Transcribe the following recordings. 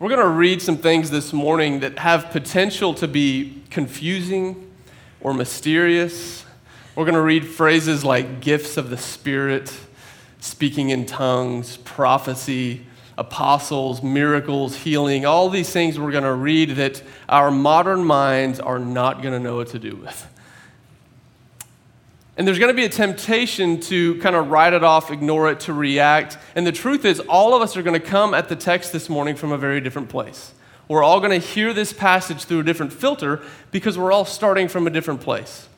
We're going to read some things this morning that have potential to be confusing or mysterious. We're going to read phrases like gifts of the Spirit, speaking in tongues, prophecy, apostles, miracles, healing, all these things we're going to read that our modern minds are not going to know what to do with. And there's going to be a temptation to kind of write it off, ignore it, to react. And the truth is, all of us are going to come at the text this morning from a very different place. We're all going to hear this passage through a different filter because we're all starting from a different place.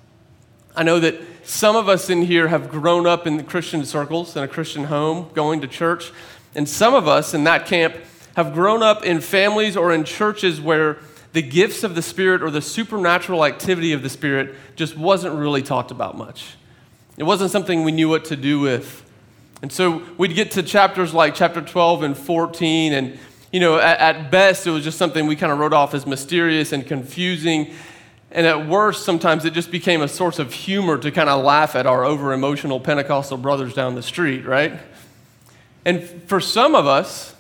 I know that some of us in here have grown up in Christian circles, in a Christian home, going to church. And some of us in that camp have grown up in families or in churches where the gifts of the Spirit or the supernatural activity of the Spirit just wasn't really talked about much. It wasn't something we knew what to do with. And so we'd get to chapters like chapter 12 and 14, and you know, at, at best, it was just something we kind of wrote off as mysterious and confusing. And at worst, sometimes it just became a source of humor to kind of laugh at our over emotional Pentecostal brothers down the street, right? And for some of us,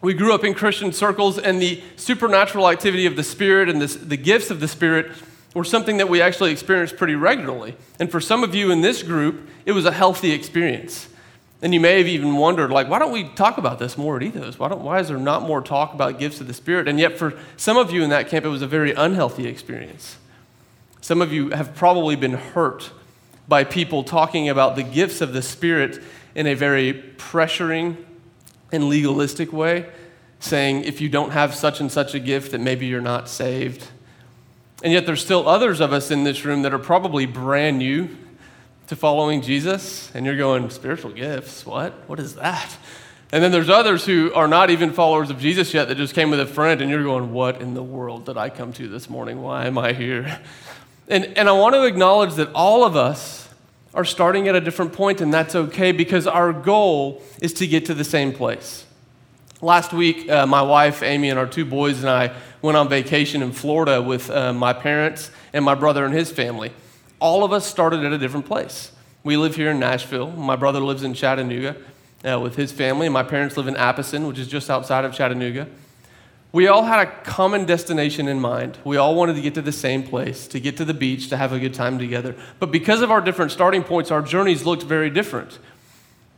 we grew up in Christian circles, and the supernatural activity of the Spirit and this, the gifts of the Spirit were something that we actually experienced pretty regularly. And for some of you in this group, it was a healthy experience. And you may have even wondered, like, why don't we talk about this more at Ethos? Why, don't, why is there not more talk about gifts of the Spirit? And yet, for some of you in that camp, it was a very unhealthy experience. Some of you have probably been hurt by people talking about the gifts of the Spirit in a very pressuring and legalistic way, saying if you don't have such and such a gift, that maybe you're not saved. And yet, there's still others of us in this room that are probably brand new to following Jesus, and you're going, spiritual gifts? What? What is that? And then there's others who are not even followers of Jesus yet that just came with a friend, and you're going, What in the world did I come to this morning? Why am I here? And, and I want to acknowledge that all of us are starting at a different point, and that's okay because our goal is to get to the same place. Last week, uh, my wife, Amy, and our two boys and I went on vacation in Florida with uh, my parents and my brother and his family. All of us started at a different place. We live here in Nashville. My brother lives in Chattanooga uh, with his family, and my parents live in Apison, which is just outside of Chattanooga. We all had a common destination in mind. We all wanted to get to the same place, to get to the beach, to have a good time together. But because of our different starting points, our journeys looked very different.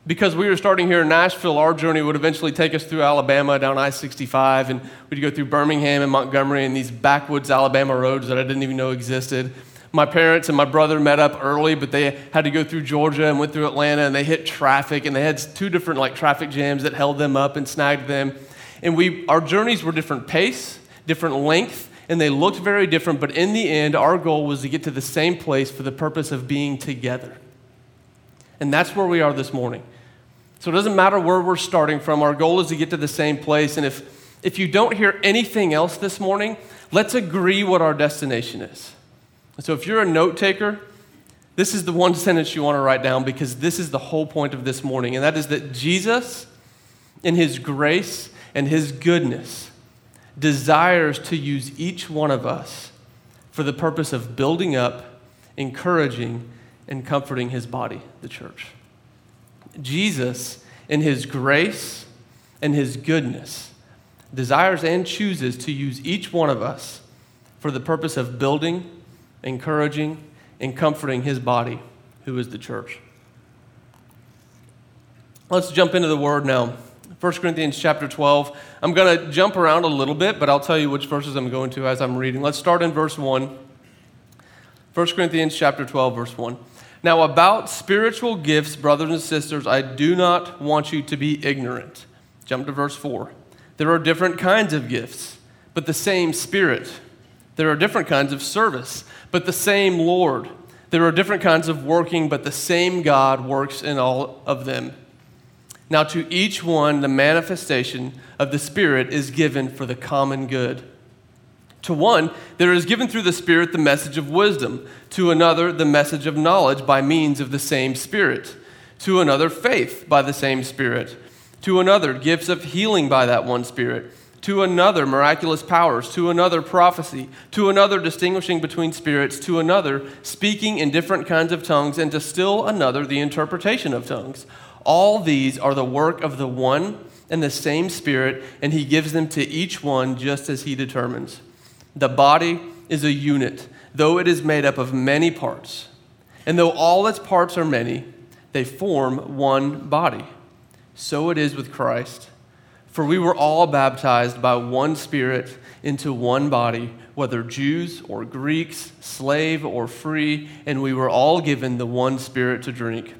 Because we were starting here in Nashville, our journey would eventually take us through Alabama down I 65, and we'd go through Birmingham and Montgomery and these backwoods Alabama roads that I didn't even know existed. My parents and my brother met up early, but they had to go through Georgia and went through Atlanta, and they hit traffic, and they had two different like traffic jams that held them up and snagged them. And we, our journeys were different pace, different length, and they looked very different, but in the end, our goal was to get to the same place for the purpose of being together. And that's where we are this morning. So it doesn't matter where we're starting from, our goal is to get to the same place. And if, if you don't hear anything else this morning, let's agree what our destination is. So if you're a note taker, this is the one sentence you want to write down because this is the whole point of this morning, and that is that Jesus, in his grace, and His goodness desires to use each one of us for the purpose of building up, encouraging, and comforting His body, the church. Jesus, in His grace and His goodness, desires and chooses to use each one of us for the purpose of building, encouraging, and comforting His body, who is the church. Let's jump into the word now. 1 Corinthians chapter 12. I'm going to jump around a little bit, but I'll tell you which verses I'm going to as I'm reading. Let's start in verse 1. 1 Corinthians chapter 12 verse 1. Now about spiritual gifts, brothers and sisters, I do not want you to be ignorant. Jump to verse 4. There are different kinds of gifts, but the same Spirit. There are different kinds of service, but the same Lord. There are different kinds of working, but the same God works in all of them. Now, to each one, the manifestation of the Spirit is given for the common good. To one, there is given through the Spirit the message of wisdom, to another, the message of knowledge by means of the same Spirit, to another, faith by the same Spirit, to another, gifts of healing by that one Spirit, to another, miraculous powers, to another, prophecy, to another, distinguishing between spirits, to another, speaking in different kinds of tongues, and to still another, the interpretation of tongues. All these are the work of the one and the same Spirit, and He gives them to each one just as He determines. The body is a unit, though it is made up of many parts. And though all its parts are many, they form one body. So it is with Christ. For we were all baptized by one Spirit into one body, whether Jews or Greeks, slave or free, and we were all given the one Spirit to drink.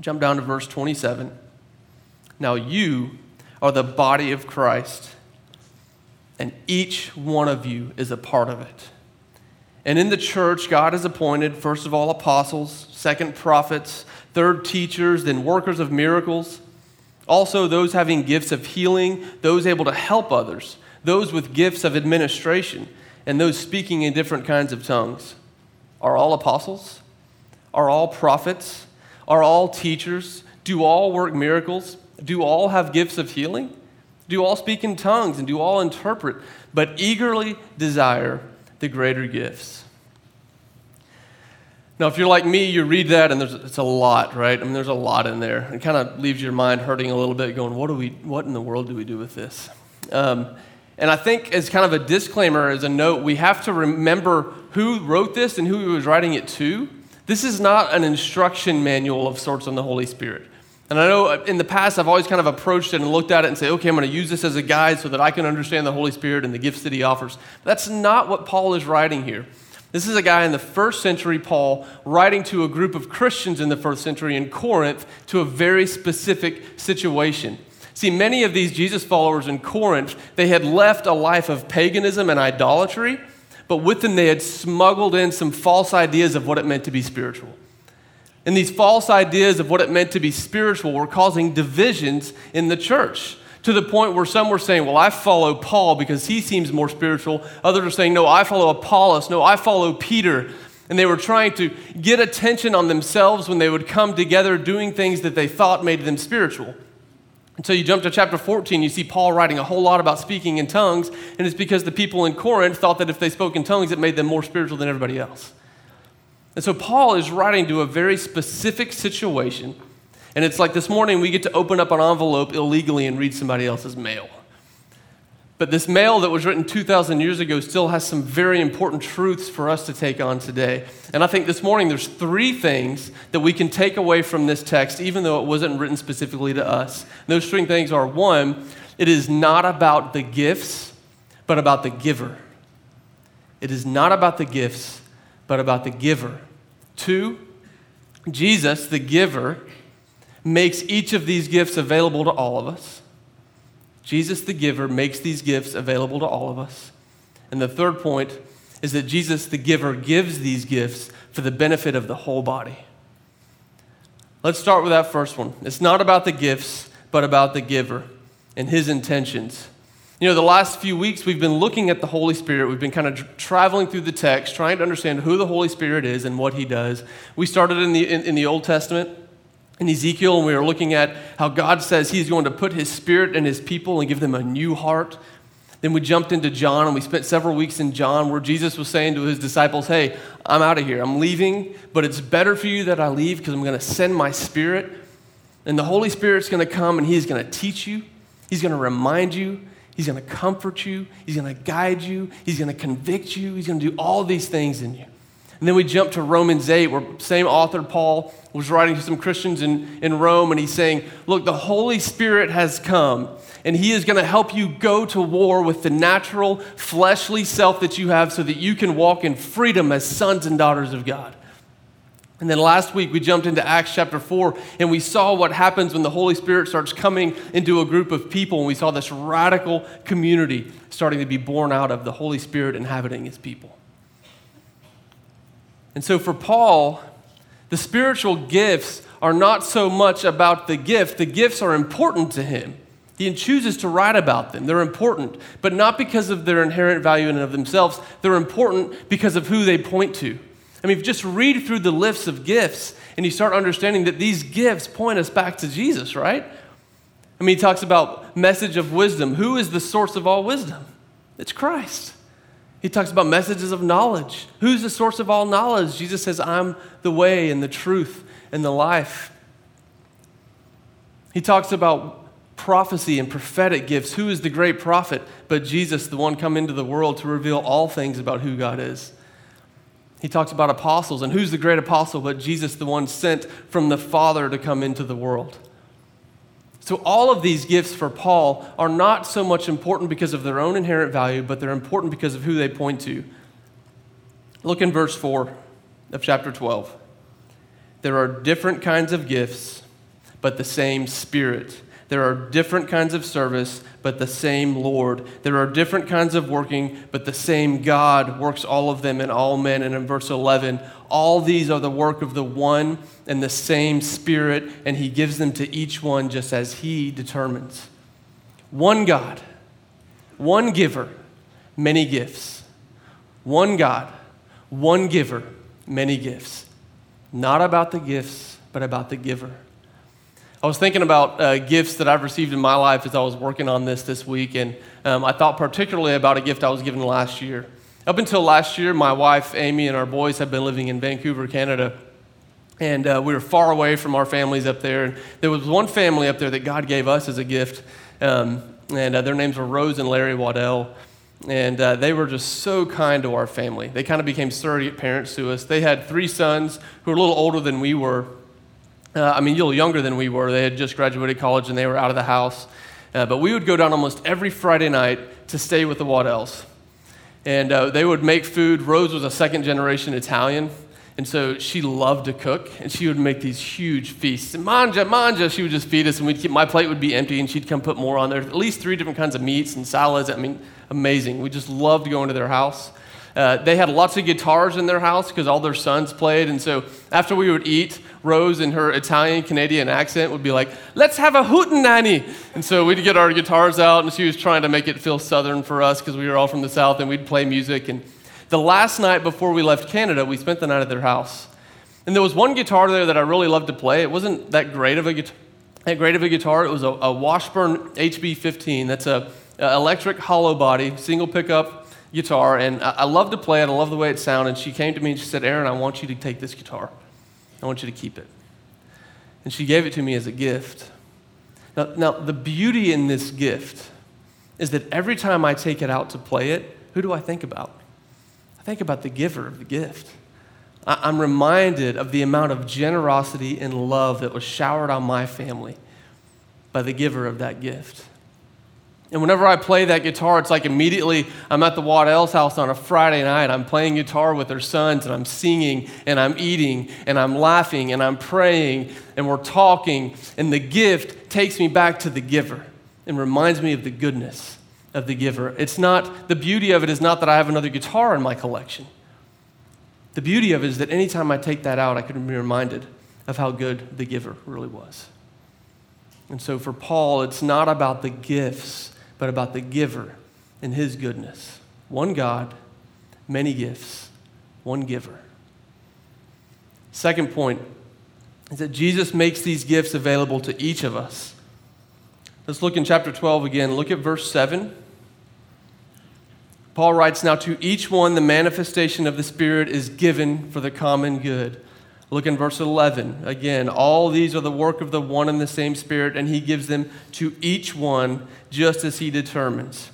Jump down to verse 27. Now you are the body of Christ, and each one of you is a part of it. And in the church, God has appointed, first of all, apostles, second, prophets, third, teachers, then workers of miracles. Also, those having gifts of healing, those able to help others, those with gifts of administration, and those speaking in different kinds of tongues. Are all apostles? Are all prophets? Are all teachers? Do all work miracles? Do all have gifts of healing? Do all speak in tongues and do all interpret? But eagerly desire the greater gifts. Now, if you're like me, you read that and there's, it's a lot, right? I mean, there's a lot in there. It kind of leaves your mind hurting a little bit, going, what, do we, what in the world do we do with this? Um, and I think, as kind of a disclaimer, as a note, we have to remember who wrote this and who he was writing it to. This is not an instruction manual of sorts on the Holy Spirit. And I know uh, in the past I've always kind of approached it and looked at it and say, okay, I'm going to use this as a guide so that I can understand the Holy Spirit and the gifts that he offers. That's not what Paul is writing here. This is a guy in the first century, Paul, writing to a group of Christians in the first century in Corinth to a very specific situation. See, many of these Jesus followers in Corinth, they had left a life of paganism and idolatry, but with them they had smuggled in some false ideas of what it meant to be spiritual. And these false ideas of what it meant to be spiritual were causing divisions in the church to the point where some were saying, Well, I follow Paul because he seems more spiritual. Others are saying, No, I follow Apollos. No, I follow Peter. And they were trying to get attention on themselves when they would come together doing things that they thought made them spiritual. Until you jump to chapter 14, you see Paul writing a whole lot about speaking in tongues, and it's because the people in Corinth thought that if they spoke in tongues, it made them more spiritual than everybody else. And so Paul is writing to a very specific situation. And it's like this morning we get to open up an envelope illegally and read somebody else's mail. But this mail that was written 2,000 years ago still has some very important truths for us to take on today. And I think this morning there's three things that we can take away from this text, even though it wasn't written specifically to us. And those three things are one, it is not about the gifts, but about the giver. It is not about the gifts, but about the giver. Two, Jesus, the giver, makes each of these gifts available to all of us. Jesus, the giver, makes these gifts available to all of us. And the third point is that Jesus, the giver, gives these gifts for the benefit of the whole body. Let's start with that first one. It's not about the gifts, but about the giver and his intentions. You know, the last few weeks we've been looking at the Holy Spirit. We've been kind of traveling through the text, trying to understand who the Holy Spirit is and what he does. We started in the, in, in the Old Testament, in Ezekiel, and we were looking at how God says he's going to put his spirit in his people and give them a new heart. Then we jumped into John, and we spent several weeks in John where Jesus was saying to his disciples, Hey, I'm out of here. I'm leaving, but it's better for you that I leave because I'm going to send my spirit. And the Holy Spirit's going to come and he's going to teach you, he's going to remind you, He's going to comfort you. He's going to guide you. He's going to convict you. He's going to do all these things in you. And then we jump to Romans 8, where same author, Paul, was writing to some Christians in, in Rome, and he's saying, Look, the Holy Spirit has come, and he is going to help you go to war with the natural, fleshly self that you have so that you can walk in freedom as sons and daughters of God. And then last week we jumped into Acts chapter 4 and we saw what happens when the Holy Spirit starts coming into a group of people. And we saw this radical community starting to be born out of the Holy Spirit inhabiting his people. And so for Paul, the spiritual gifts are not so much about the gift, the gifts are important to him. He chooses to write about them. They're important, but not because of their inherent value in and of themselves. They're important because of who they point to. I mean, just read through the lists of gifts and you start understanding that these gifts point us back to Jesus, right? I mean, he talks about message of wisdom. Who is the source of all wisdom? It's Christ. He talks about messages of knowledge. Who's the source of all knowledge? Jesus says, I'm the way and the truth and the life. He talks about prophecy and prophetic gifts. Who is the great prophet but Jesus, the one come into the world to reveal all things about who God is? He talks about apostles, and who's the great apostle but Jesus, the one sent from the Father to come into the world? So, all of these gifts for Paul are not so much important because of their own inherent value, but they're important because of who they point to. Look in verse 4 of chapter 12. There are different kinds of gifts, but the same Spirit. There are different kinds of service, but the same Lord. There are different kinds of working, but the same God works all of them in all men. And in verse 11, all these are the work of the one and the same Spirit, and He gives them to each one just as He determines. One God, one giver, many gifts. One God, one giver, many gifts. Not about the gifts, but about the giver. I was thinking about uh, gifts that I've received in my life as I was working on this this week, and um, I thought particularly about a gift I was given last year. Up until last year, my wife, Amy, and our boys had been living in Vancouver, Canada, and uh, we were far away from our families up there. And there was one family up there that God gave us as a gift, um, and uh, their names were Rose and Larry Waddell. And uh, they were just so kind to our family. They kind of became surrogate parents to us. They had three sons who were a little older than we were, uh, I mean, a little younger than we were. They had just graduated college and they were out of the house. Uh, but we would go down almost every Friday night to stay with the Waddells. And uh, they would make food. Rose was a second generation Italian. And so she loved to cook, and she would make these huge feasts. And manja, manja, she would just feed us, and we'd keep, my plate would be empty, and she'd come put more on there. At least three different kinds of meats and salads. I mean, amazing. We just loved going to their house. Uh, they had lots of guitars in their house because all their sons played. And so after we would eat, Rose in her Italian Canadian accent would be like, let's have a hootenanny. And so we'd get our guitars out, and she was trying to make it feel southern for us because we were all from the south, and we'd play music. And the last night before we left Canada, we spent the night at their house. And there was one guitar there that I really loved to play. It wasn't that great of a guitar. Great of a guitar. It was a, a Washburn HB15. That's a, a electric hollow body, single pickup guitar, and I, love to play it. I love the way it sounded. And she came to me and she said, Aaron, I want you to take this guitar. I want you to keep it. And she gave it to me as a gift. Now, now, the beauty in this gift is that every time I take it out to play it, who do I think about? I think about the giver of the gift. I'm reminded of the amount of generosity and love that was showered on my family by the giver of that gift. And whenever I play that guitar, it's like immediately I'm at the Waddell's house on a Friday night. I'm playing guitar with their sons, and I'm singing, and I'm eating, and I'm laughing, and I'm praying, and we're talking. And the gift takes me back to the giver and reminds me of the goodness of the giver. It's not, the beauty of it is not that I have another guitar in my collection. The beauty of it is that anytime I take that out, I can be reminded of how good the giver really was. And so for Paul, it's not about the gifts but about the giver and his goodness. One God, many gifts, one giver. Second point is that Jesus makes these gifts available to each of us. Let's look in chapter 12 again. Look at verse 7. Paul writes, Now to each one the manifestation of the Spirit is given for the common good. Look in verse 11. Again, all these are the work of the one and the same Spirit, and He gives them to each one just as He determines.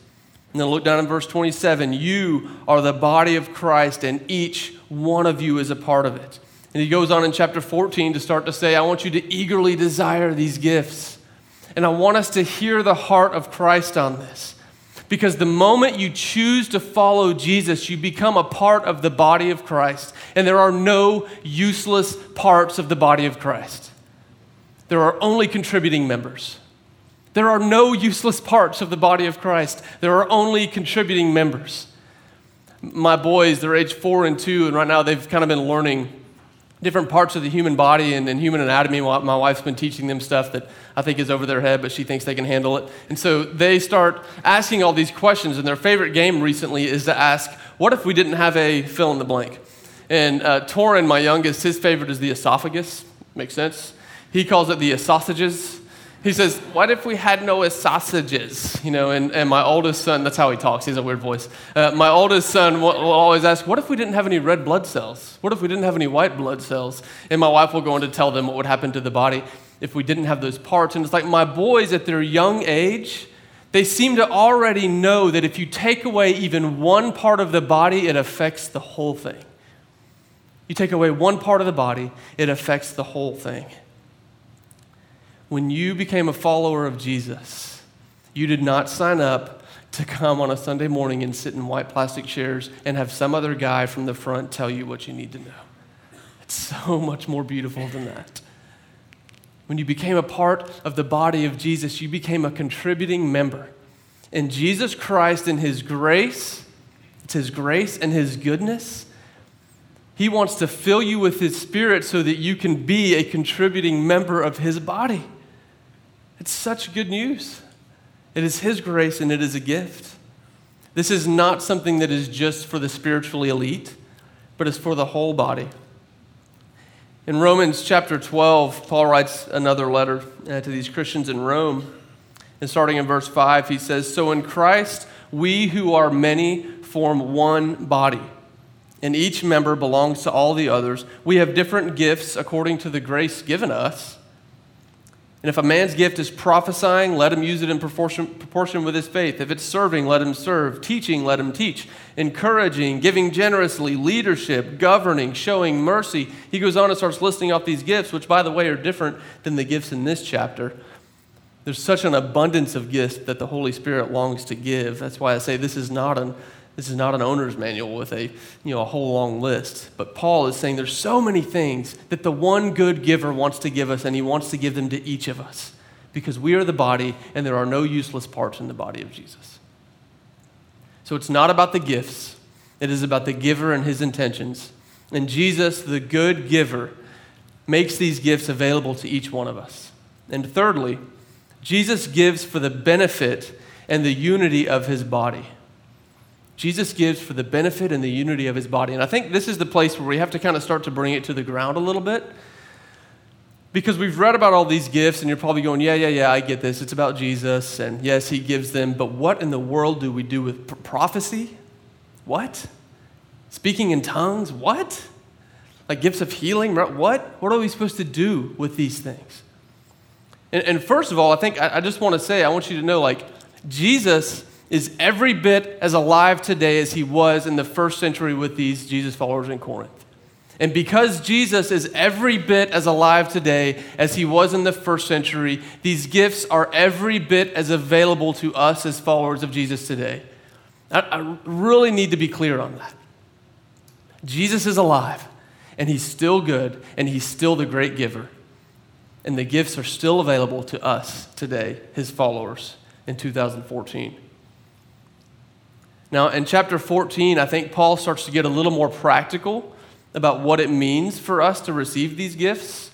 And then look down in verse 27. You are the body of Christ, and each one of you is a part of it. And he goes on in chapter 14 to start to say, I want you to eagerly desire these gifts. And I want us to hear the heart of Christ on this. Because the moment you choose to follow Jesus, you become a part of the body of Christ. And there are no useless parts of the body of Christ, there are only contributing members. There are no useless parts of the body of Christ, there are only contributing members. My boys, they're age four and two, and right now they've kind of been learning different parts of the human body and, and, human anatomy. My wife's been teaching them stuff that I think is over their head, but she thinks they can handle it. And so they start asking all these questions, and their favorite game recently is to ask, What if we didn't have a fill in the blank? And uh, Torin, my youngest, his favorite is the esophagus. Makes sense? He calls it the sausages he says, What if we had no sausages? You know, and, and my oldest son, that's how he talks, he has a weird voice. Uh, my oldest son will, will, always ask, What if we didn't have any red blood cells? What if we didn't have any white blood cells? And my wife will go on to tell them what would happen to the body. If we didn't have those parts. And it's like my boys at their young age, they seem to already know that if you take away even one part of the body, it affects the whole thing. You take away one part of the body, it affects the whole thing. When you became a follower of Jesus, you did not sign up to come on a Sunday morning and sit in white plastic chairs and have some other guy from the front tell you what you need to know. It's so much more beautiful than that. When you became a part of the body of Jesus, you became a contributing member. And Jesus Christ, in His grace, it's His grace and His goodness, He wants to fill you with His Spirit so that you can be a contributing member of His body. It's such good news. It is His grace and it is a gift. This is not something that is just for the spiritually elite, but it's for the whole body. In Romans chapter 12, Paul writes another letter uh, to these Christians in Rome. And starting in verse 5, he says, So in Christ, we who are many form one body, and each member belongs to all the others. We have different gifts according to the grace given us. And if a man's gift is prophesying, let him use it in proportion, proportion, with his faith. If it's serving, let him serve. Teaching, let him teach. Encouraging, giving generously, leadership, governing, showing mercy. He goes on and starts listing off these gifts, which, by the way, are different than the gifts in this chapter. There's such an abundance of gifts that the Holy Spirit longs to give. That's why I say this is not an this is not an owner's manual with a, you know, a whole long list. But Paul is saying there's so many things that the one good giver wants to give us, and he wants to give them to each of us because we are the body, and there are no useless parts in the body of Jesus. So it's not about the gifts, it is about the giver and his intentions. And Jesus, the good giver, makes these gifts available to each one of us. And thirdly, Jesus gives for the benefit and the unity of his body. Jesus gives for the benefit and the unity of his body. And I think this is the place where we have to kind of start to bring it to the ground a little bit. Because we've read about all these gifts, and you're probably going, yeah, yeah, yeah, I get this. It's about Jesus, and yes, he gives them. But what in the world do we do with prophecy? What? Speaking in tongues? What? Like gifts of healing? What? What are we supposed to do with these things? And, and first of all, I think I, I just want to say, I want you to know, like, Jesus is every bit as alive today as he was in the first century with these Jesus followers in Corinth. And because Jesus is every bit as alive today as he was in the first century, these gifts are every bit as available to us as followers of Jesus today. I, I really need to be clear on that. Jesus is alive, and he's still good, and he's still the great giver. And the gifts are still available to us today, his followers, in 2014. Now, in chapter 14, I think Paul starts to get a little more practical about what it means for us to receive these gifts.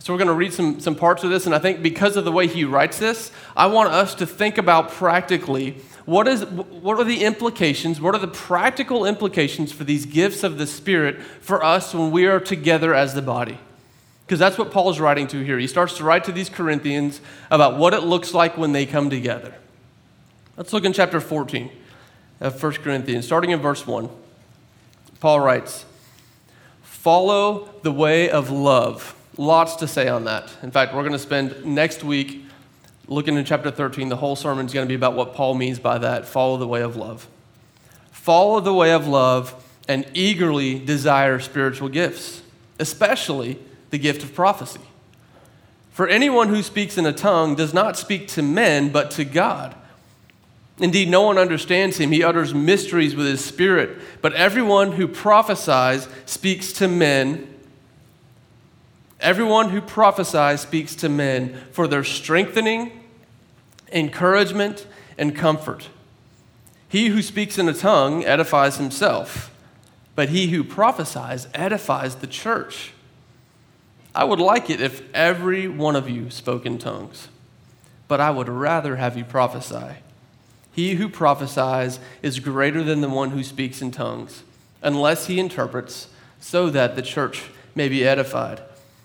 So, we're going to read some, some parts of this, and I think because of the way he writes this, I want us to think about practically what, is, what are the implications, what are the practical implications for these gifts of the Spirit for us when we are together as the body. Because that's what Paul is writing to here. He starts to write to these Corinthians about what it looks like when they come together. Let's look in chapter 14 of 1 Corinthians, starting in verse 1. Paul writes, Follow the way of love. Lots to say on that. In fact, we're going to spend next week looking in chapter 13. The whole sermon is going to be about what Paul means by that follow the way of love. Follow the way of love and eagerly desire spiritual gifts, especially the gift of prophecy. For anyone who speaks in a tongue does not speak to men, but to God Indeed, no one understands him. He utters mysteries with his spirit. But everyone who prophesies speaks to men. Everyone who prophesies speaks to men for their strengthening, encouragement, and comfort. He who speaks in a tongue edifies himself, but he who prophesies edifies the church. I would like it if every one of you spoke in tongues, but I would rather have you prophesy. He who prophesies is greater than the one who speaks in tongues, unless he interprets, so that the church may be edified.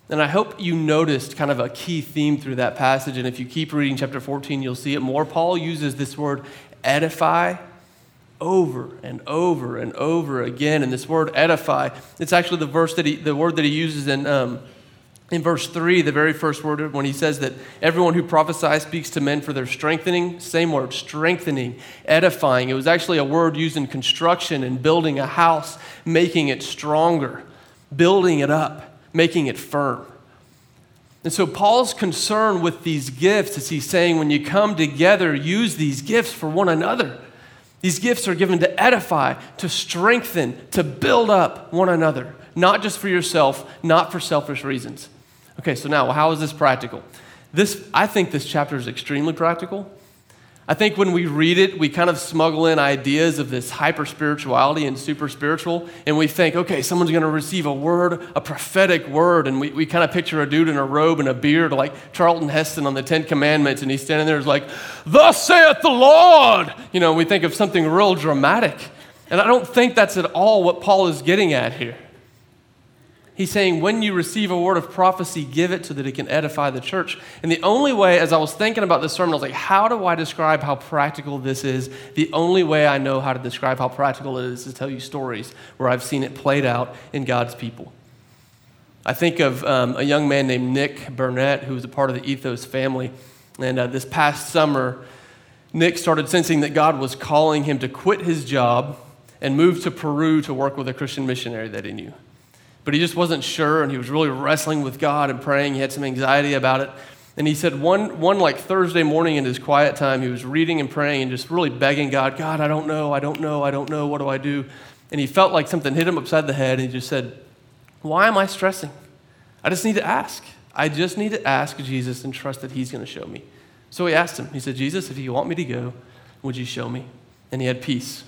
And I hope you noticed kind of a key theme through that passage. And if you keep reading chapter 14, you'll see it more. Paul uses this word edify over and over and over again. And this word edify, it's actually the verse that he, the word that he uses in, um, in verse 3, the very first word, when he says that everyone who prophesies speaks to men for their strengthening, same word, strengthening, edifying. It was actually a word used in construction and building a house, making it stronger, building it up, making it firm. And so Paul's concern with these gifts is he's saying when you come together, use these gifts for one another. These gifts are given to edify, to strengthen, to build up one another, not just for yourself, not for selfish reasons. Okay, so now, how is this practical? This, I think this chapter is extremely practical. I think when we read it, we kind of smuggle in ideas of this hyper spirituality and super spiritual, and we think, okay, someone's going to receive a word, a prophetic word, and we, we kind of picture a dude in a robe and a beard like Charlton Heston on the Ten Commandments, and he's standing there, like, Thus saith the Lord! You know, we think of something real dramatic. And I don't think that's at all what Paul is getting at here. He's saying, when you receive a word of prophecy, give it so that it can edify the church. And the only way, as I was thinking about this sermon, I was like, how do I describe how practical this is? The only way I know how to describe how practical it is is to tell you stories where I've seen it played out in God's people. I think of um, a young man named Nick Burnett, who was a part of the Ethos family. And uh, this past summer, Nick started sensing that God was calling him to quit his job and move to Peru to work with a Christian missionary that he knew but he just wasn't sure and he was really wrestling with God and praying. He had some anxiety about it. And he said one, one like Thursday morning in his quiet time, he was reading and praying and just really begging God, God, I don't know, I don't know, I don't know, what do I do? And he felt like something hit him upside the head and he just said, Why am I stressing? I just need to ask. I just need to ask Jesus and trust that he's going to show me. So he asked him, he said, Jesus, if you want me to go, would you show me? And he had peace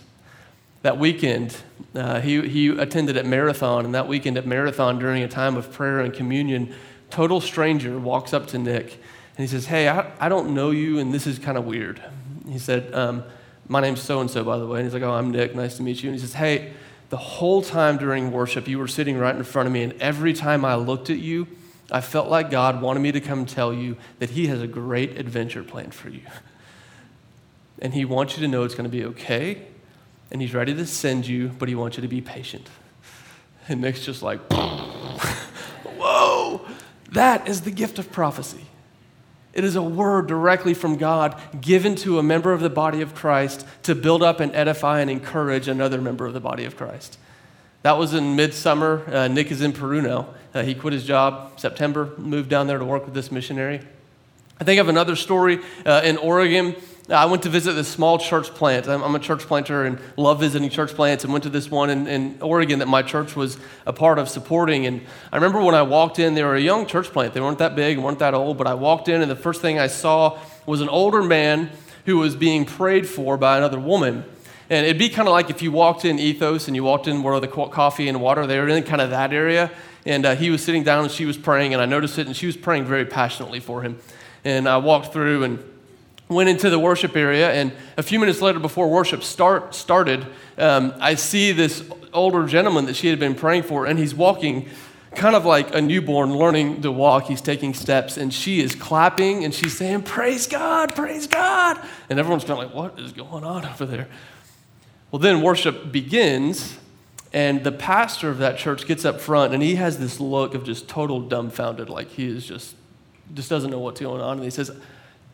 that weekend, uh, he, he attended at Marathon, and that weekend at Marathon, during a time of prayer and communion, total stranger walks up to Nick and he says, Hey, I, I don't know you, and this is kind of weird. He said, um, My name's so and so, by the way. And he's like, Oh, I'm Nick. Nice to meet you. And he says, Hey, the whole time during worship, you were sitting right in front of me, and every time I looked at you, I felt like God wanted me to come tell you that He has a great adventure planned for you. And He wants you to know it's going to be okay and he's ready to send you, but he wants you to be patient. And Nick's just like, whoa, that is the gift of prophecy. It is a word directly from God given to a member of the body of Christ to build up and edify and encourage another member of the body of Christ. That was in midsummer. Uh, Nick is in Peru now. Uh, he quit his job September, moved down there to work with this missionary. I think of another story uh, in Oregon. I went to visit this small church plant. I'm, I'm, a church planter and love visiting church plants and went to this one in, in, Oregon that my church was a part of supporting. And I remember when I walked in, they were a young church plant. They weren't that big, weren't that old, but I walked in and the first thing I saw was an older man who was being prayed for by another woman. And it'd be kind of like if you walked in Ethos and you walked in where the coffee and water, they were in kind of that area. And uh, he was sitting down and she was praying, and I noticed it, and she was praying very passionately for him. And I walked through and went into the worship area, and a few minutes later, before worship start, started, um, I see this older gentleman that she had been praying for, and he's walking kind of like a newborn learning to walk. He's taking steps, and she is clapping and she's saying, Praise God, praise God. And everyone's kind of like, What is going on over there? Well, then worship begins, and the pastor of that church gets up front, and he has this look of just total dumbfounded, like he is just, just doesn't know what's going on. And he says,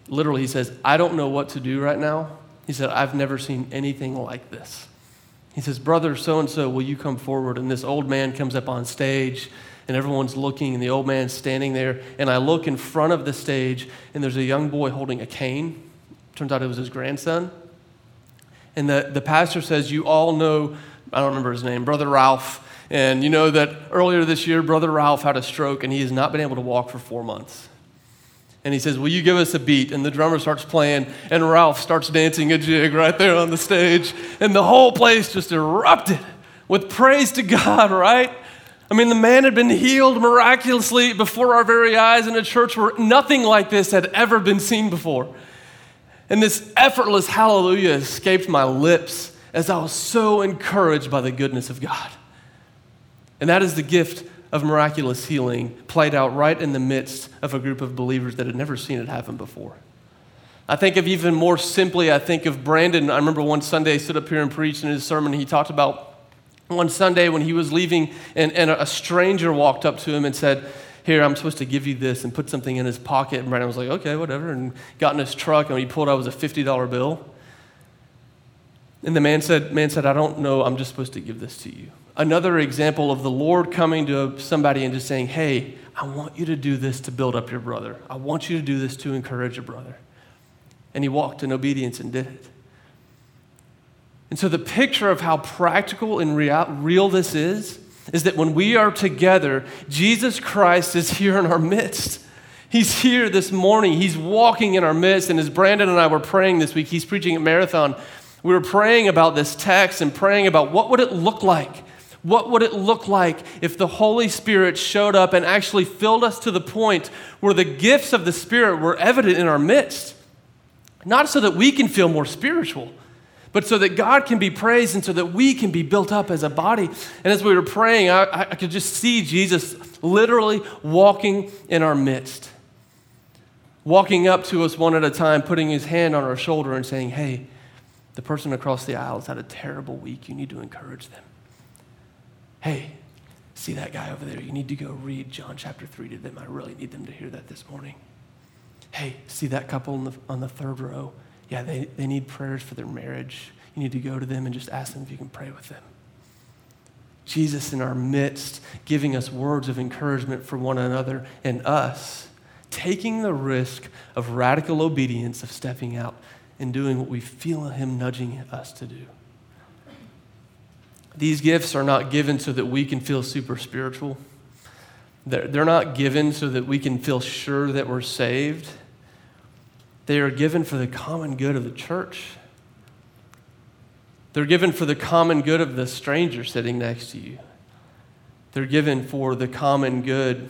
literally, he says, I don't know what to do right now. He said, I've never seen anything like this. He says, Brother so and so, will you come forward? And this old man comes up on stage, and everyone's looking, and the old man's standing there. And I look in front of the stage, and there's a young boy holding a cane. Turns out it was his grandson. And the, the pastor says, You all know, I don't remember his name, Brother Ralph. And you know that earlier this year, Brother Ralph had a stroke, and he has not been able to walk for four months and he says, Will you give us a beat? And the drummer starts playing, and Ralph starts dancing a jig right there on the stage. And the whole place just erupted with praise to God, right? I mean, the man had been healed miraculously before our very eyes in a church where nothing like this had ever been seen before. And this effortless hallelujah escaped my lips as I was so encouraged by the goodness of God. And that is the gift of miraculous healing played out right in the midst of a group of believers that had never seen it happen before. I think of even more simply, I think of Brandon. I remember one Sunday, he stood up here and preached in his sermon. He talked about one Sunday when he was leaving, and, and a stranger walked up to him and said, Here, I'm supposed to give you this, and put something in his pocket. And Brandon was like, Okay, whatever. And got in his truck, and when he pulled out, was a $50 bill. And the man said, man said, I don't know, I'm just supposed to give this to you. Another example of the Lord coming to somebody and just saying, Hey, I want you to do this to build up your brother. I want you to do this to encourage your brother. And he walked in obedience and did it. And so, the picture of how practical and real, real this is, is that when we are together, Jesus Christ is here in our midst. He's here this morning. He's walking in our midst. And as Brandon and I were praying this week, he's preaching at Marathon. We were praying about this text and praying about what would it look like? What would it look like if the Holy Spirit showed up and actually filled us to the point where the gifts of the Spirit were evident in our midst? Not so that we can feel more spiritual, but so that God can be praised and so that we can be built up as a body. And as we were praying, I, I could just see Jesus literally walking in our midst, walking up to us one at a time, putting his hand on our shoulder and saying, Hey, the person across the aisle has had a terrible week. You need to encourage them. Hey, see that guy over there? You need to go read John chapter 3 to them. I really need them to hear that this morning. Hey, see that couple on the, on the third row? Yeah, they, they need prayers for their marriage. You need to go to them and just ask them if you can pray with them. Jesus in our midst, giving us words of encouragement for one another and us, taking the risk of radical obedience, of stepping out and doing what we feel Him nudging us to do. These gifts are not given so that we can feel super spiritual. They're, they're not given so that we can feel sure that we're saved. They are given for the common good of the church. They're given for the common good of the stranger sitting next to you. They're given for the common good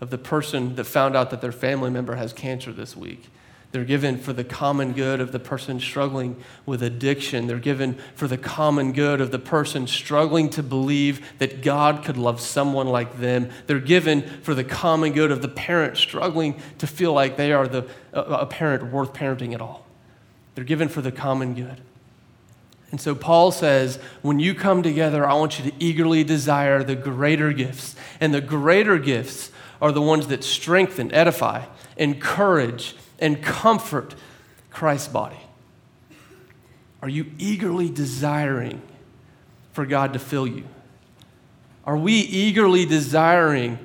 of the person that found out that their family member has cancer this week. They're given for the common good of the person struggling with addiction. They're given for the common good of the person struggling to believe that God could love someone like them. They're given for the common good of the parent struggling to feel like they are the, a parent worth parenting at all. They're given for the common good. And so Paul says, when you come together, I want you to eagerly desire the greater gifts. And the greater gifts are the ones that strengthen, edify, encourage, and comfort Christ's body? Are you eagerly desiring for God to fill you? Are we eagerly desiring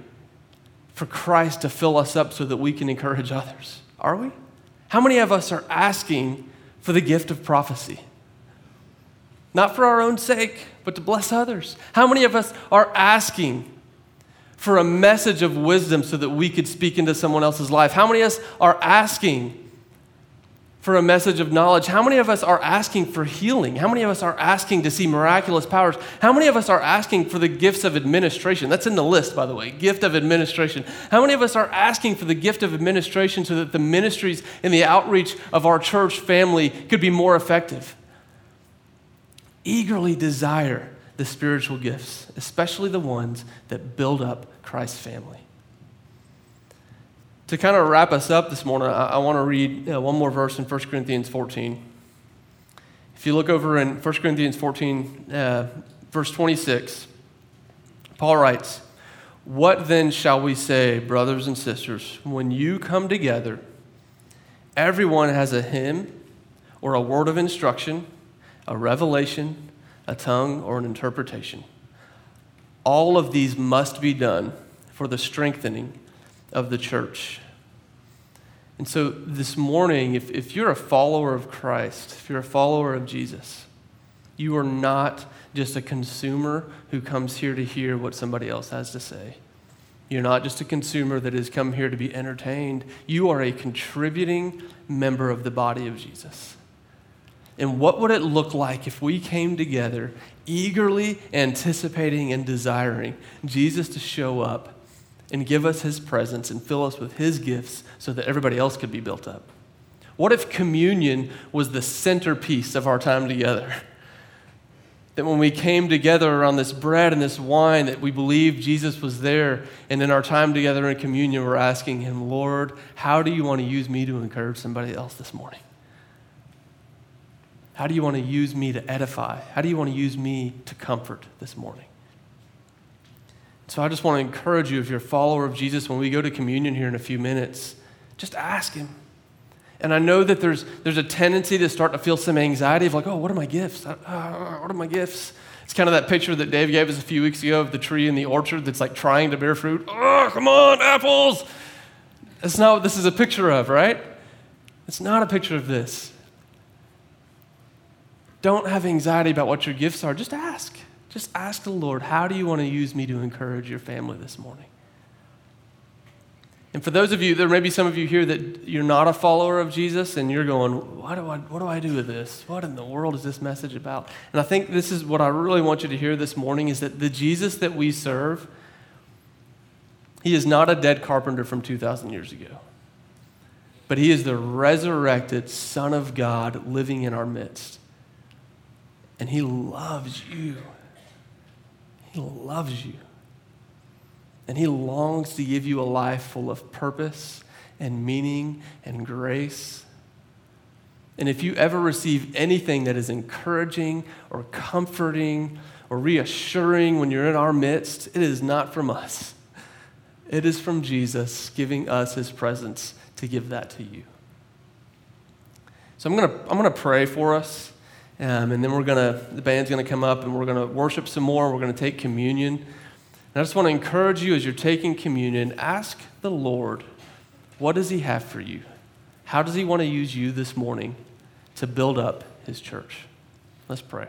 for Christ to fill us up so that we can encourage others? Are we? How many of us are asking for the gift of prophecy? Not for our own sake, but to bless others. How many of us are asking for a message of wisdom so that we could speak into someone else's life? How many of us are asking for a message of knowledge? How many of us are asking for healing? How many of us are asking to see miraculous powers? How many of us are asking for the gifts of administration? That's in the list, by the way, gift of administration. How many of us are asking for the gift of administration so that the ministries and the outreach of our church family could be more effective? Eagerly desire the spiritual gifts, especially the ones that build up Christ's family. To kind of wrap us up this morning, I, I want to read uh, one more verse in 1 Corinthians 14. If you look over in 1 Corinthians 14, uh, verse 26, Paul writes, What then shall we say, brothers and sisters, when you come together? Everyone has a hymn or a word of instruction, a revelation, a tongue, or an interpretation. All of these must be done for the strengthening of the church. And so this morning, if, if you're a follower of Christ, if you're a follower of Jesus, you are not just a consumer who comes here to hear what somebody else has to say. You're not just a consumer that has come here to be entertained. You are a contributing member of the body of Jesus. And what would it look like if we came together eagerly anticipating and desiring Jesus to show up and give us his presence and fill us with his gifts so that everybody else could be built up? What if communion was the centerpiece of our time together? That when we came together around this bread and this wine, that we believed Jesus was there, and in our time together in communion, we're asking him, Lord, how do you want to use me to encourage somebody else this morning? How do you want to use me to edify? How do you want to use me to comfort this morning? So I just want to encourage you, if you're a follower of Jesus, when we go to communion here in a few minutes, just ask Him. And I know that there's, there's a tendency to start to feel some anxiety of like, oh, what are my gifts? Uh, what are my gifts? It's kind of that picture that Dave gave us a few weeks ago of the tree in the orchard that's like trying to bear fruit. Oh, come on, apples. That's not what this is a picture of, right? It's not a picture of this. Don't have anxiety about what your gifts are. Just ask. Just ask the Lord, how do you want to use me to encourage your family this morning? And for those of you, there may be some of you here that you're not a follower of Jesus and you're going, what do, I, what do I do with this? What in the world is this message about? And I think this is what I really want you to hear this morning is that the Jesus that we serve, he is not a dead carpenter from 2,000 years ago, but he is the resurrected Son of God living in our midst. And he loves you. He loves you. And He longs to give you a life full of purpose and meaning and grace. And if you ever receive anything that is encouraging or comforting or reassuring when you're in our midst, it is not from us. It is from Jesus giving us His presence to give that to you. So I'm going to I'm going to pray for us. Um, and then we're going to, the band's going to come up and we're going to worship some more. We're going to take communion. And I just want to encourage you as you're taking communion, ask the Lord, what does He have for you? How does He want to use you this morning to build up His church? Let's pray.